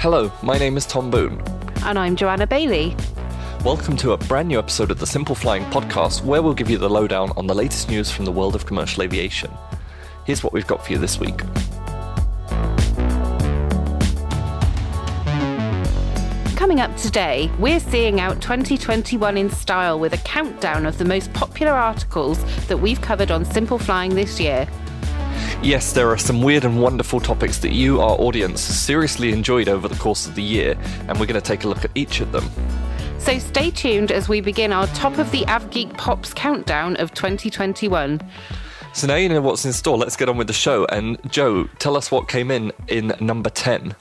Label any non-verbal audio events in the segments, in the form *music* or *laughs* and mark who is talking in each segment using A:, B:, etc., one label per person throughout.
A: Hello, my name is Tom Boone.
B: And I'm Joanna Bailey.
A: Welcome to a brand new episode of the Simple Flying podcast, where we'll give you the lowdown on the latest news from the world of commercial aviation. Here's what we've got for you this week.
B: Coming up today, we're seeing out 2021 in style with a countdown of the most popular articles that we've covered on Simple Flying this year.
A: Yes, there are some weird and wonderful topics that you, our audience, seriously enjoyed over the course of the year, and we're going to take a look at each of them.
B: So stay tuned as we begin our top of the AvGeek Pops countdown of 2021.
A: So now you know what's in store. Let's get on with the show. And Joe, tell us what came in in number 10.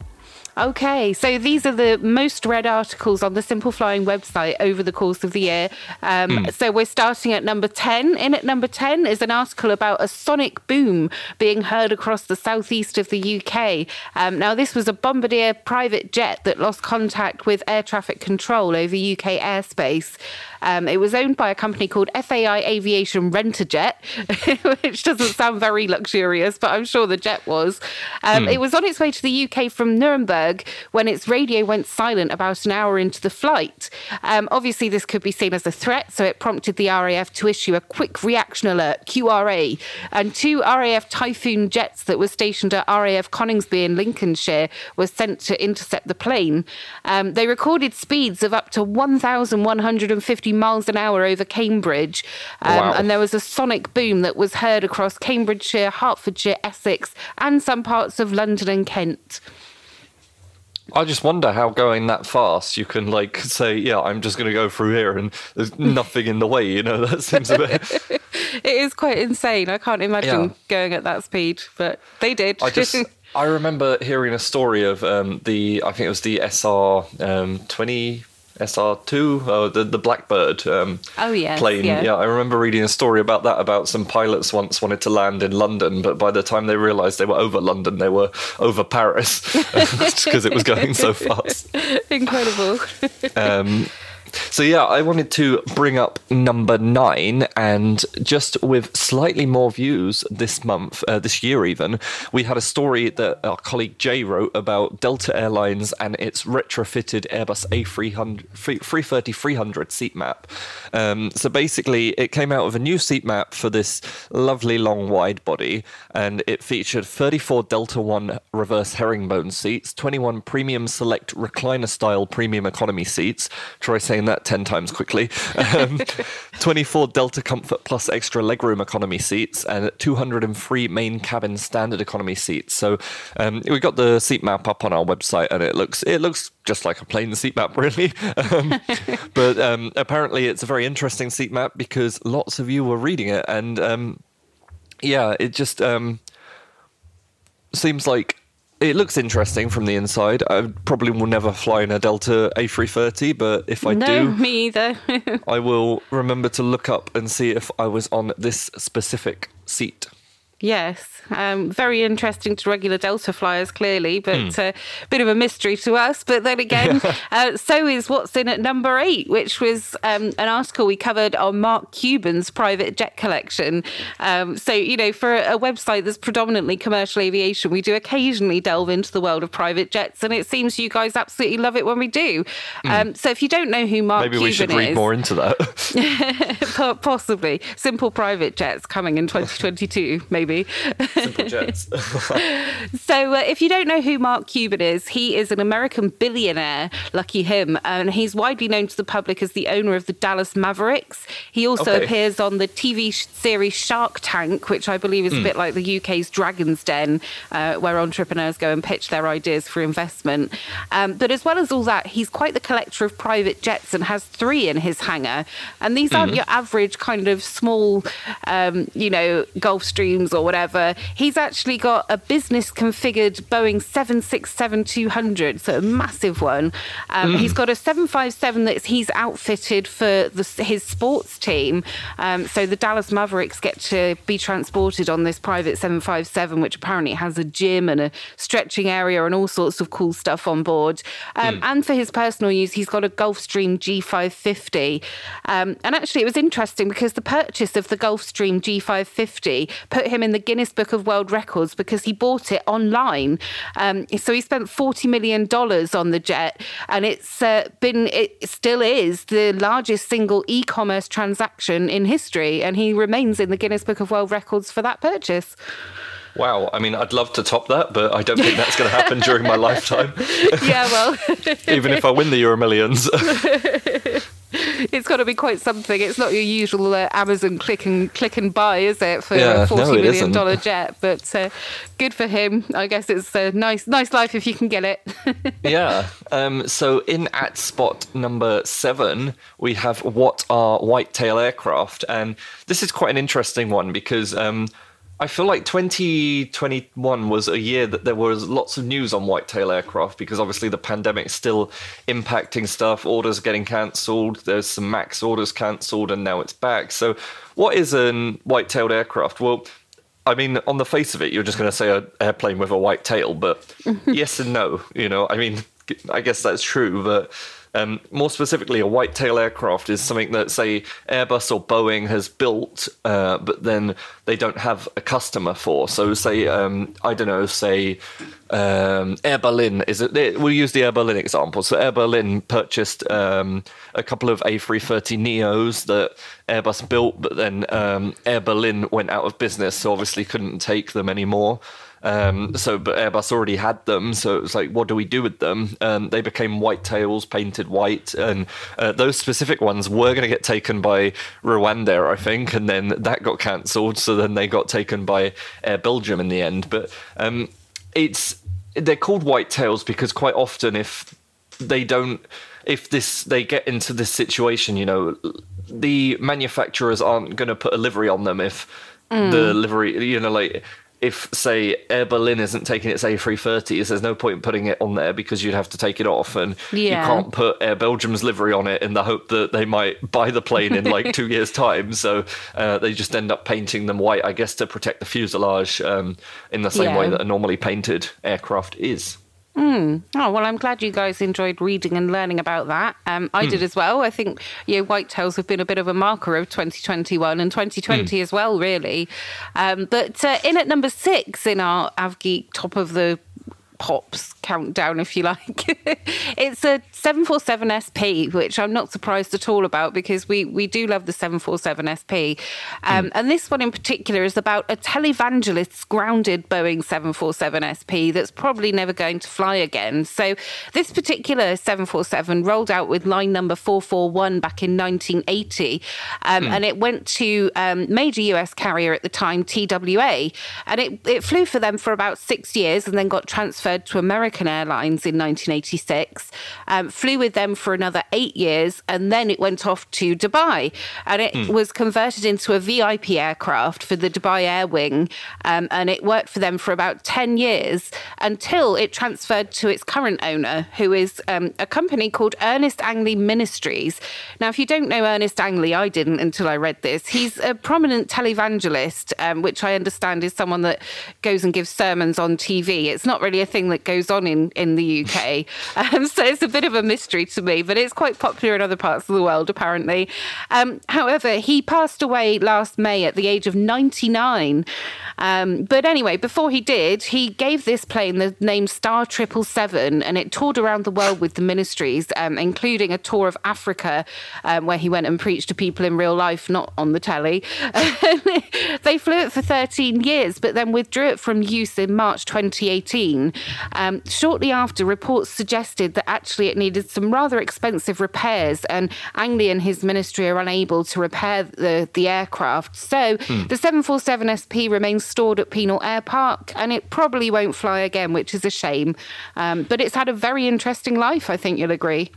B: Okay, so these are the most read articles on the Simple Flying website over the course of the year. Um, mm. So we're starting at number 10. In at number 10 is an article about a sonic boom being heard across the southeast of the UK. Um, now, this was a Bombardier private jet that lost contact with air traffic control over UK airspace. Um, it was owned by a company called FAI Aviation Rent-A-Jet, *laughs* which doesn't sound very luxurious, but I'm sure the jet was. Um, mm. It was on its way to the UK from Nuremberg when its radio went silent about an hour into the flight. Um, obviously, this could be seen as a threat, so it prompted the RAF to issue a quick reaction alert, QRA, and two RAF Typhoon jets that were stationed at RAF Coningsby in Lincolnshire were sent to intercept the plane. Um, they recorded speeds of up to 1,150 miles an hour over Cambridge, um, wow. and there was a sonic boom that was heard across Cambridgeshire, Hertfordshire, Essex, and some parts of London and Kent.
A: I just wonder how going that fast you can like say, yeah, I'm just going to go through here and there's *laughs* nothing in the way. You know, that seems a bit. *laughs*
B: it is quite insane. I can't imagine yeah. going at that speed, but they did.
A: I just. *laughs* I remember hearing a story of um, the, I think it was the SR um, 20 SR2, uh, the the Blackbird um,
B: oh, yes,
A: plane.
B: Yeah.
A: yeah, I remember reading a story about that. About some pilots once wanted to land in London, but by the time they realised they were over London, they were over Paris *laughs* because it was going so *laughs* fast.
B: Incredible.
A: Um, so, yeah, I wanted to bring up number nine, and just with slightly more views this month, uh, this year even, we had a story that our colleague Jay wrote about Delta Airlines and its retrofitted Airbus A330 300 seat map. Um, so, basically, it came out with a new seat map for this lovely long wide body, and it featured 34 Delta One reverse herringbone seats, 21 premium select recliner style premium economy seats. Troy saying that 10 times quickly. Um, *laughs* 24 Delta Comfort Plus extra legroom economy seats and 203 main cabin standard economy seats. So um, we got the seat map up on our website and it looks it looks just like a plain seat map, really. *laughs* Um, *laughs* but um, apparently, it's a very interesting seat map because lots of you were reading it, and um, yeah, it just um, seems like it looks interesting from the inside. I probably will never fly in a Delta A330, but if I
B: no,
A: do,
B: me either. *laughs*
A: I will remember to look up and see if I was on this specific seat.
B: Yes, um, very interesting to regular Delta flyers, clearly, but a mm. uh, bit of a mystery to us. But then again, *laughs* uh, so is what's in at number eight, which was um, an article we covered on Mark Cuban's private jet collection. Um, so, you know, for a website that's predominantly commercial aviation, we do occasionally delve into the world of private jets, and it seems you guys absolutely love it when we do. Mm. so, if you don't know who Mark is,
A: Maybe
B: Cuban
A: we should read
B: is,
A: more into that. *laughs* *laughs*
B: possibly. Simple private jets coming in 2022, maybe maybe.
A: Simple jets. *laughs*
B: so, uh, if you don't know who Mark Cuban is, he is an American billionaire, lucky him, and he's widely known to the public as the owner of the Dallas Mavericks. He also okay. appears on the TV series Shark Tank, which I believe is mm. a hmm. bit like the UK's Dragon's Den, uh, where entrepreneurs go and pitch their ideas for investment. Um, but as well as all that, he's quite the collector of private jets and has three in his hangar. And these aren't mm. your average kind of small, um, you know, Gulfstreams or whatever, he's actually got a business configured Boeing 767 200, so a massive one. Um, mm. He's got a 757 that he's outfitted for the, his sports team. Um, so the Dallas Mavericks get to be transported on this private 757, which apparently has a gym and a stretching area and all sorts of cool stuff on board. Um, mm. And for his personal use, he's got a Gulfstream G550. Um, and actually, it was interesting because the purchase of the Gulfstream G550 put him in in the Guinness Book of World Records because he bought it online. Um, so he spent $40 million on the jet, and it's uh, been, it still is the largest single e commerce transaction in history. And he remains in the Guinness Book of World Records for that purchase.
A: Wow. I mean, I'd love to top that, but I don't think that's going to happen during my *laughs* lifetime.
B: yeah, well. *laughs*
A: Even if I win the Euro Millions. *laughs* *laughs*
B: it's got to be quite something. It's not your usual uh, Amazon click and click and buy, is it, for yeah, a forty no, million dollar jet? But uh, good for him. I guess it's a nice, nice life if you can get it. *laughs*
A: yeah. Um, so in at spot number seven, we have what are whitetail aircraft, and this is quite an interesting one because. Um, I feel like 2021 was a year that there was lots of news on whitetail aircraft because obviously the pandemic is still impacting stuff. Orders getting cancelled. There's some max orders cancelled, and now it's back. So, what is an white-tailed aircraft? Well, I mean, on the face of it, you're just going to say an airplane with a white tail, but *laughs* yes and no. You know, I mean, I guess that's true, but um, more specifically, a white-tail aircraft is something that, say, Airbus or Boeing has built, uh, but then they don't have a customer for. So, say, um, I don't know, say, um, Air Berlin is it? We'll use the Air Berlin example. So, Air Berlin purchased um, a couple of A330 Neos that Airbus built, but then um, Air Berlin went out of business, so obviously couldn't take them anymore. Um, so, but Airbus already had them, so it was like, what do we do with them? Um, they became white tails, painted white, and uh, those specific ones were going to get taken by Rwanda, I think, and then that got cancelled. So then they got taken by Air Belgium in the end. But um, it's they're called white tails because quite often, if they don't, if this they get into this situation, you know, the manufacturers aren't going to put a livery on them if mm. the livery, you know, like if say Air Berlin isn't taking its A330s, there's no point putting it on there because you'd have to take it off, and yeah. you can't put Air Belgium's livery on it in the hope that they might buy the plane in like two *laughs* years' time. So uh, they just end up painting them white, I guess, to protect the fuselage um, in the same yeah. way that a normally painted aircraft is.
B: Mm. Oh well, I'm glad you guys enjoyed reading and learning about that. Um, I mm. did as well. I think you know, whitetails have been a bit of a marker of 2021 and 2020 mm. as well, really. Um, but uh, in at number six in our AvGeek top of the pops countdown, if you like. *laughs* it's a 747 SP, which I'm not surprised at all about because we, we do love the 747 SP. Um, mm. And this one in particular is about a televangelist's grounded Boeing 747 SP that's probably never going to fly again. So this particular 747 rolled out with line number 441 back in 1980. Um, mm. And it went to um, major US carrier at the time, TWA. And it, it flew for them for about six years and then got transferred transferred to American Airlines in 1986, um, flew with them for another eight years, and then it went off to Dubai. And it mm. was converted into a VIP aircraft for the Dubai Air Wing. Um, and it worked for them for about 10 years until it transferred to its current owner, who is um, a company called Ernest Angley Ministries. Now, if you don't know Ernest Angley, I didn't until I read this. He's a prominent televangelist, um, which I understand is someone that goes and gives sermons on TV. It's not really a thing that goes on in, in the UK. *laughs* Um, so it's a bit of a mystery to me, but it's quite popular in other parts of the world, apparently. Um, however, he passed away last May at the age of 99. Um, but anyway, before he did, he gave this plane the name Star Triple Seven, and it toured around the world with the ministries, um, including a tour of Africa, um, where he went and preached to people in real life, not on the telly. *laughs* they flew it for 13 years, but then withdrew it from use in March 2018. Um, shortly after, reports suggested that actually it needed some rather expensive repairs, and Angley and his ministry are unable to repair the, the aircraft. So hmm. the 747 SP remains stored at Pinal Air Park, and it probably won't fly again, which is a shame. Um, but it's had a very interesting life, I think you'll agree.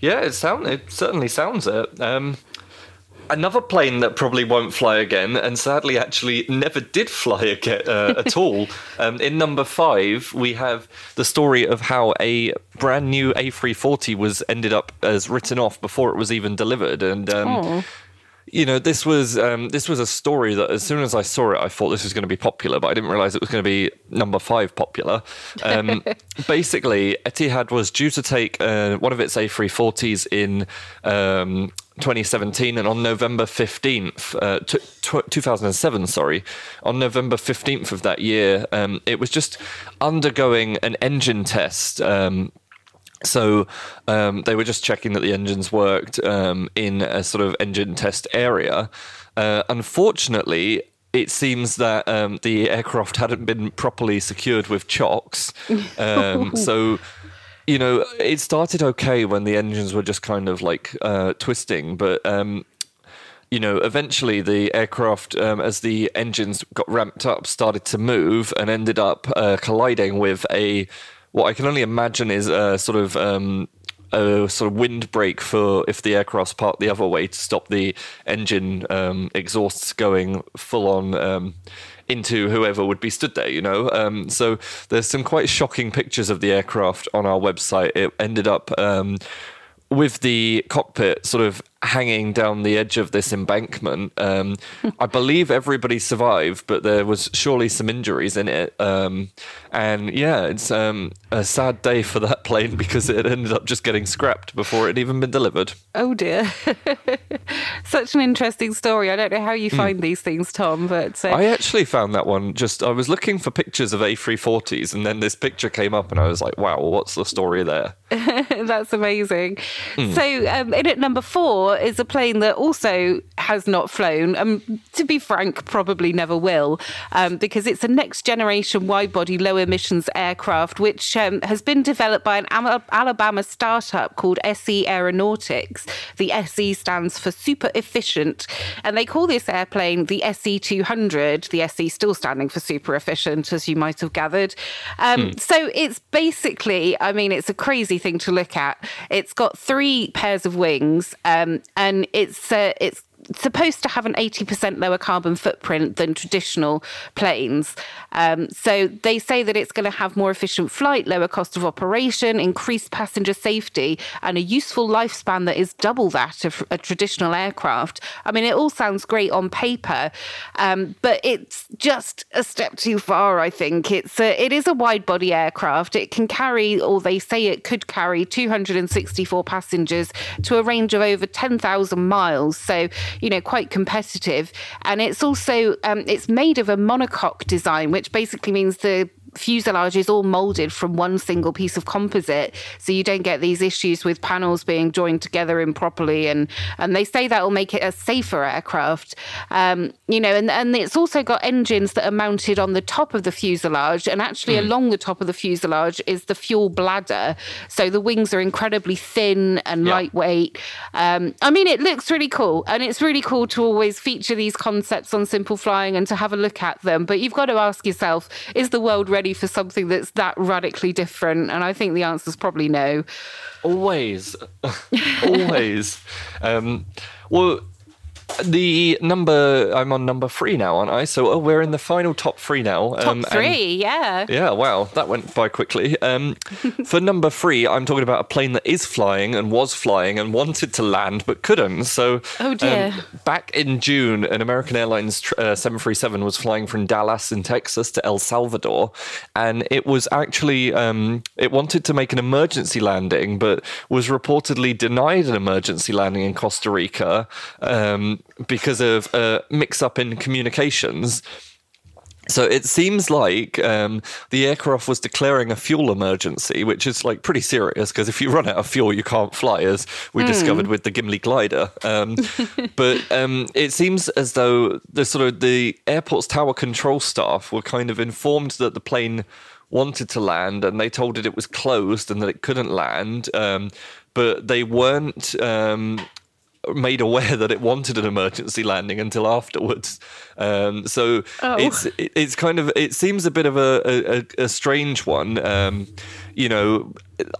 A: Yeah, it sound it certainly sounds it. Um, another plane that probably won't fly again, and sadly actually never did fly again uh, *laughs* at all. Um, in number five, we have the story of how a brand new A340 was ended up as written off before it was even delivered, and. Um, oh you know, this was um, this was a story that as soon as I saw it, I thought this was going to be popular, but I didn't realize it was going to be number five popular. Um, *laughs* basically, Etihad was due to take uh, one of its A340s in um, 2017, and on November 15th, uh, t- t- 2007, sorry, on November 15th of that year, um, it was just undergoing an engine test. Um, so um, they were just checking that the engines worked um, in a sort of engine test area. Uh, unfortunately, it seems that um, the aircraft hadn't been properly secured with chocks. *laughs* Um, so, you know, it started okay when the engines were just kind of like uh, twisting, but. Um, you know, eventually the aircraft, um, as the engines got ramped up, started to move and ended up uh, colliding with a what I can only imagine is a sort of um, a sort of windbreak for if the aircraft's parked the other way to stop the engine um, exhausts going full on um, into whoever would be stood there, you know. Um, so there's some quite shocking pictures of the aircraft on our website. It ended up um, with the cockpit sort of hanging down the edge of this embankment. Um, I believe everybody survived, but there was surely some injuries in it. Um, and yeah, it's um, a sad day for that *laughs* plane because it ended up just getting scrapped before it even been delivered.
B: Oh dear. *laughs* Such an interesting story. I don't know how you hmm. find mm. these things, Tom, but.
A: Uh... I actually found that one just, I was looking for pictures of A340s and then this picture came up and I was like, wow, what's the story there? *laughs*
B: That's amazing. Mm. So, um, in at number four is a plane that also has not flown. Um, to be frank, probably never will, um, because it's a next generation wide body low emissions aircraft, which um, has been developed by an Alabama startup called SE Aeronautics. The SE stands for super efficient, and they call this airplane the SE 200. The SE still standing for super efficient, as you might have gathered. Um, hmm. So it's basically, I mean, it's a crazy thing to look at. It's got three pairs of wings, um, and it's uh, it's supposed to have an 80% lower carbon footprint than traditional planes. Um, so they say that it's going to have more efficient flight, lower cost of operation, increased passenger safety, and a useful lifespan that is double that of a traditional aircraft. I mean, it all sounds great on paper, um, but it's just a step too far. I think it's a, it is a wide body aircraft. It can carry, or they say it could carry, 264 passengers to a range of over 10,000 miles. So you know quite competitive, and it's also um, it's made of a monocoque design, which basically means the fuselage is all molded from one single piece of composite. So you don't get these issues with panels being joined together improperly. And and they say that will make it a safer aircraft. Um, you know and and it's also got engines that are mounted on the top of the fuselage. And actually mm. along the top of the fuselage is the fuel bladder. So the wings are incredibly thin and yeah. lightweight. Um, I mean it looks really cool. And it's really cool to always feature these concepts on simple flying and to have a look at them. But you've got to ask yourself is the world ready ready for something that's that radically different? And I think the answer is probably no.
A: Always, *laughs* always. Um, well, the number I'm on number three now, aren't I? So oh, we're in the final top three now.
B: Um, top three, yeah.
A: Yeah, wow, that went by quickly. Um, *laughs* for number three, I'm talking about a plane that is flying and was flying and wanted to land but couldn't. So,
B: oh dear. Um,
A: back in June, an American Airlines uh, 737 was flying from Dallas in Texas to El Salvador, and it was actually um, it wanted to make an emergency landing, but was reportedly denied an emergency landing in Costa Rica. Because of a mix up in communications. So it seems like um, the aircraft was declaring a fuel emergency, which is like pretty serious because if you run out of fuel, you can't fly, as we mm. discovered with the Gimli glider. Um, *laughs* but um, it seems as though the sort of the airport's tower control staff were kind of informed that the plane wanted to land, and they told it it was closed and that it couldn't land. Um, but they weren't um, made aware that it wanted an emergency landing until afterwards. Um, so oh. it's it's kind of it seems a bit of a a, a strange one. Um, you know,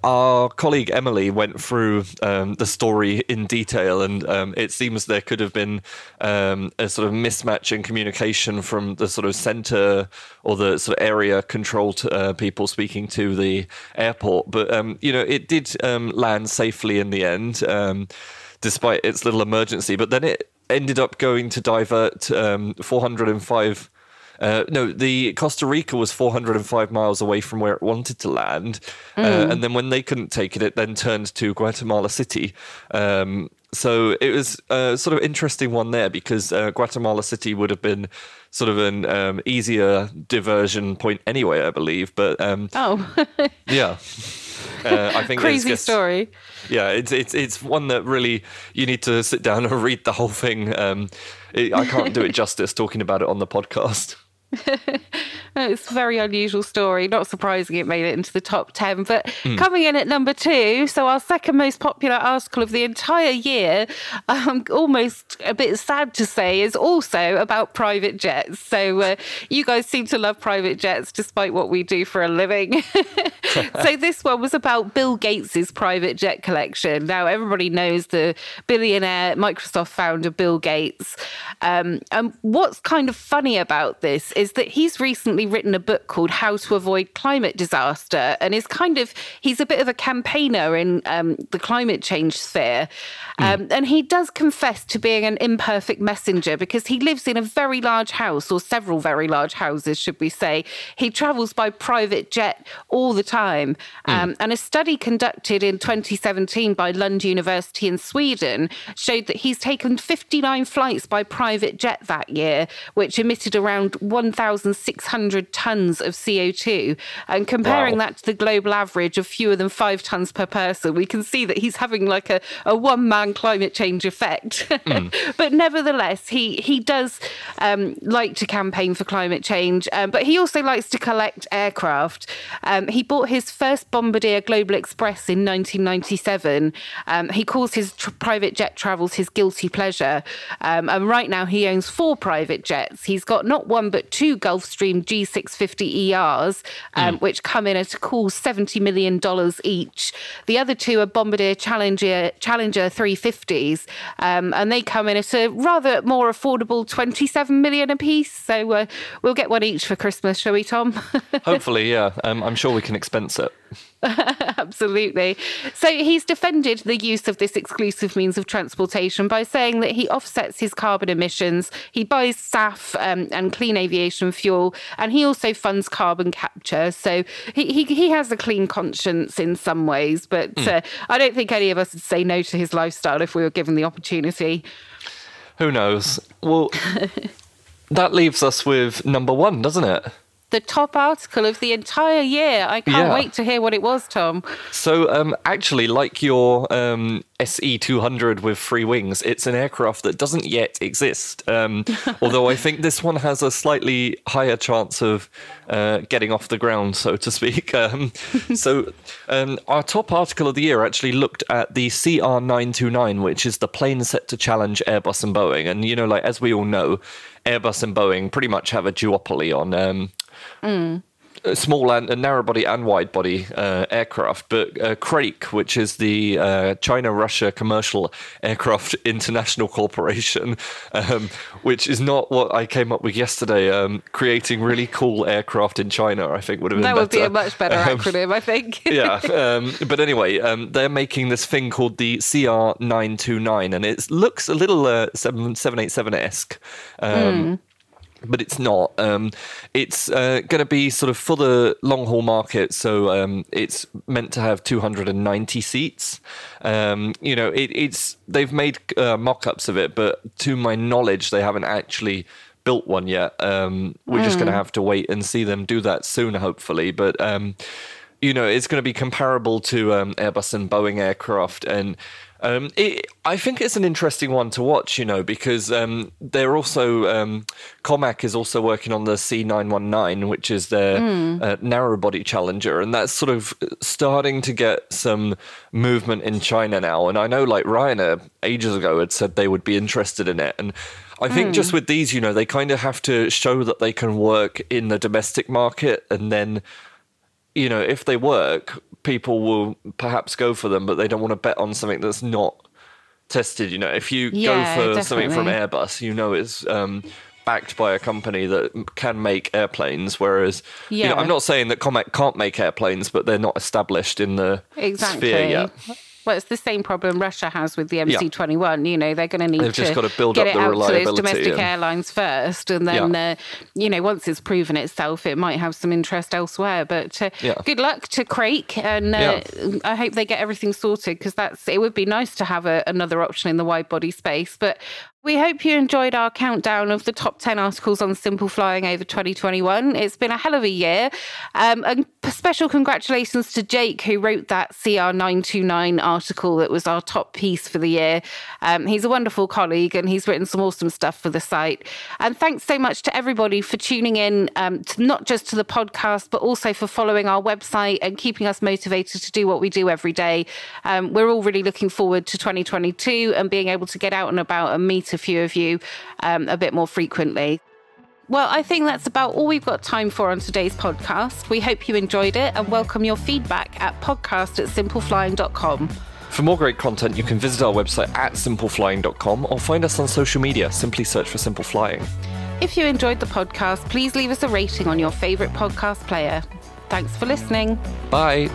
A: our colleague Emily went through um, the story in detail, and um, it seems there could have been um, a sort of mismatch in communication from the sort of center or the sort of area control uh, people speaking to the airport. But um, you know, it did land safely in the end despite its little emergency. But then it ended up going to divert um, 405 Uh, no, the Costa Rica was 405 miles away from where it wanted to land, uh, and then when they couldn't take it, it then turned to Guatemala City. Um, so it was a sort of interesting one there because uh, Guatemala City would have been sort of an um, easier diversion point anyway, I believe. But um,
B: Oh, *laughs*
A: yeah, uh, I think it's
B: crazy
A: just-
B: story.
A: Yeah, it's it's it's one that really you need to sit down and *laughs* read the whole thing. Um, it, I can't do it *laughs* justice talking about it on the podcast. *laughs*
B: It's a very unusual story. Not surprising it made it into the top 10. But
A: Hmm.
B: coming in at number two, so our second most popular article of the entire year, um, almost a bit sad to say, is also about private jets. So uh, you guys seem to love private jets despite what we do for a living. *laughs* so *laughs* this one was about Bill Gates's private jet collection. Now, everybody knows the billionaire Microsoft founder Bill Gates. Um, and what's kind of funny about this is that he's recently written a book called How to Avoid Climate Disaster, and is kind of he's a bit of a campaigner in um, the climate change sphere. Um, and he does confess to being an imperfect messenger because he lives in a very large house, or several very large houses, should we say. He travels by private jet all the time. Um, and a study conducted in 2017 by Lund University in Sweden showed that he's taken 59 flights by private jet that year, which emitted around 1,600 tons of CO2. And comparing
A: Wow.
B: that to the global average of fewer than five tons per person, we can see that he's having like a, a one man climate change effect. *laughs* but nevertheless, he, he does um, like to campaign for climate change, um, but he also likes to collect aircraft. Um, he bought his first Bombardier Global Express in 1997. Um, he calls his tr- private jet travels his guilty pleasure. Um, and right now, he owns four private jets. He's got not one, but two Gulfstream G650 ERs, um, which come in at a cool $70 million each. The other two are Bombardier Challenger, Challenger 350s, um, and they come in at a rather more affordable $27 million apiece. So uh, we'll get one each for Christmas, shall we, Tom? *laughs*
A: Hopefully, yeah. Um, I'm sure we can expense it. *laughs*
B: Absolutely. So he's defended the use of this exclusive means of transportation by saying that he offsets his carbon emissions, he buys SAF um, and clean aviation fuel, and he also funds carbon capture. So he, he, he has a clean conscience in some ways, but uh, I don't think any of us would say no to his lifestyle if we were given the opportunity.
A: Who knows? Well, *laughs* that leaves us with number one, doesn't it?
B: The top article of the entire year. I can't
A: Yeah.
B: wait to hear what it was, Tom.
A: So, um, actually, like your um, SE 200 with free wings, it's an aircraft that doesn't yet exist. Um, *laughs* although I think this one has a slightly higher chance of uh, getting off the ground, so to speak. *laughs* Um, so, um, our top article of the year actually looked at the CR929, which is the plane set to challenge Airbus and Boeing. And, you know, like as we all know, Airbus and Boeing pretty much have a duopoly on. Um, uh, small and uh, narrow body and wide body uh, aircraft, but uh, CRAIC, which is the uh, China Russia Commercial Aircraft *laughs* International Corporation, um, which is not what I came up with yesterday, um, creating really cool aircraft in China, I think would have been
B: That would be a much better
A: Um,
B: acronym, I think. *laughs*
A: yeah. *laughs* Um, but anyway, um, they're making this thing called the CR929, and it looks a little uh, 787 esque. Um, But it's not. Um, it's uh, going to be sort of for the long haul market. So um, it's meant to have 290 seats. Um, you know, it, it's they've made uh, mock ups of it, but to my knowledge, they haven't actually built one yet. Um, we're just going to have to wait and see them do that soon, hopefully. But um, you know, it's going to be comparable to um, Airbus and Boeing aircraft, and um, it, I think it's an interesting one to watch. You know, because um, they're also um, Comac is also working on the C919, which is their uh, narrow body challenger, and that's sort of starting to get some movement in China now. And I know, like Ryanair ages ago had said they would be interested in it, and I think just with these, you know, they kind of have to show that they can work in the domestic market, and then you know, if they work, people will perhaps go for them, but they don't want to bet on something that's not tested. You know, if you
B: Yeah,
A: go for something from. Airbus, you know it's um, backed by a company that can make airplanes. Whereas, you know, I'm not saying that Comac can't make airplanes, but they're not established in the
B: Exactly.
A: sphere yet.
B: Well, it's the same problem Russia has with the MC21. You know, they're going to need
A: They've
B: to
A: just got to build
B: get
A: up
B: it
A: the
B: out to those domestic
A: and-
B: airlines first, and then uh, you know once it's proven itself, it might have some interest elsewhere. But uh,
A: Yeah.
B: good luck to CRAIC, and uh, I hope they get everything sorted because that's it would be nice to have a, another option in the wide body space. But we hope you enjoyed our countdown of the top 10 articles on simple flying over 2021. It's been a hell of a year. Um, and special congratulations to Jake, who wrote that CR929 article that was our top piece for the year. Um, he's a wonderful colleague and he's written some awesome stuff for the site. And thanks so much to everybody for tuning in, um, to not just to the podcast, but also for following our website and keeping us motivated to do what we do every day. Um, we're all really looking forward to 2022 and being able to get out and about and meet a few of you um, a bit more frequently. Well, I think that's about all we've got time for on today's podcast. We hope you enjoyed it and welcome your feedback at podcast at simpleflying.com.
A: For more great content, you can visit our website at simpleflying.com or find us on social media. Simply search for Simple Flying.
B: If you enjoyed the podcast, please leave us a rating on your favourite podcast player. Thanks for listening.
A: Bye.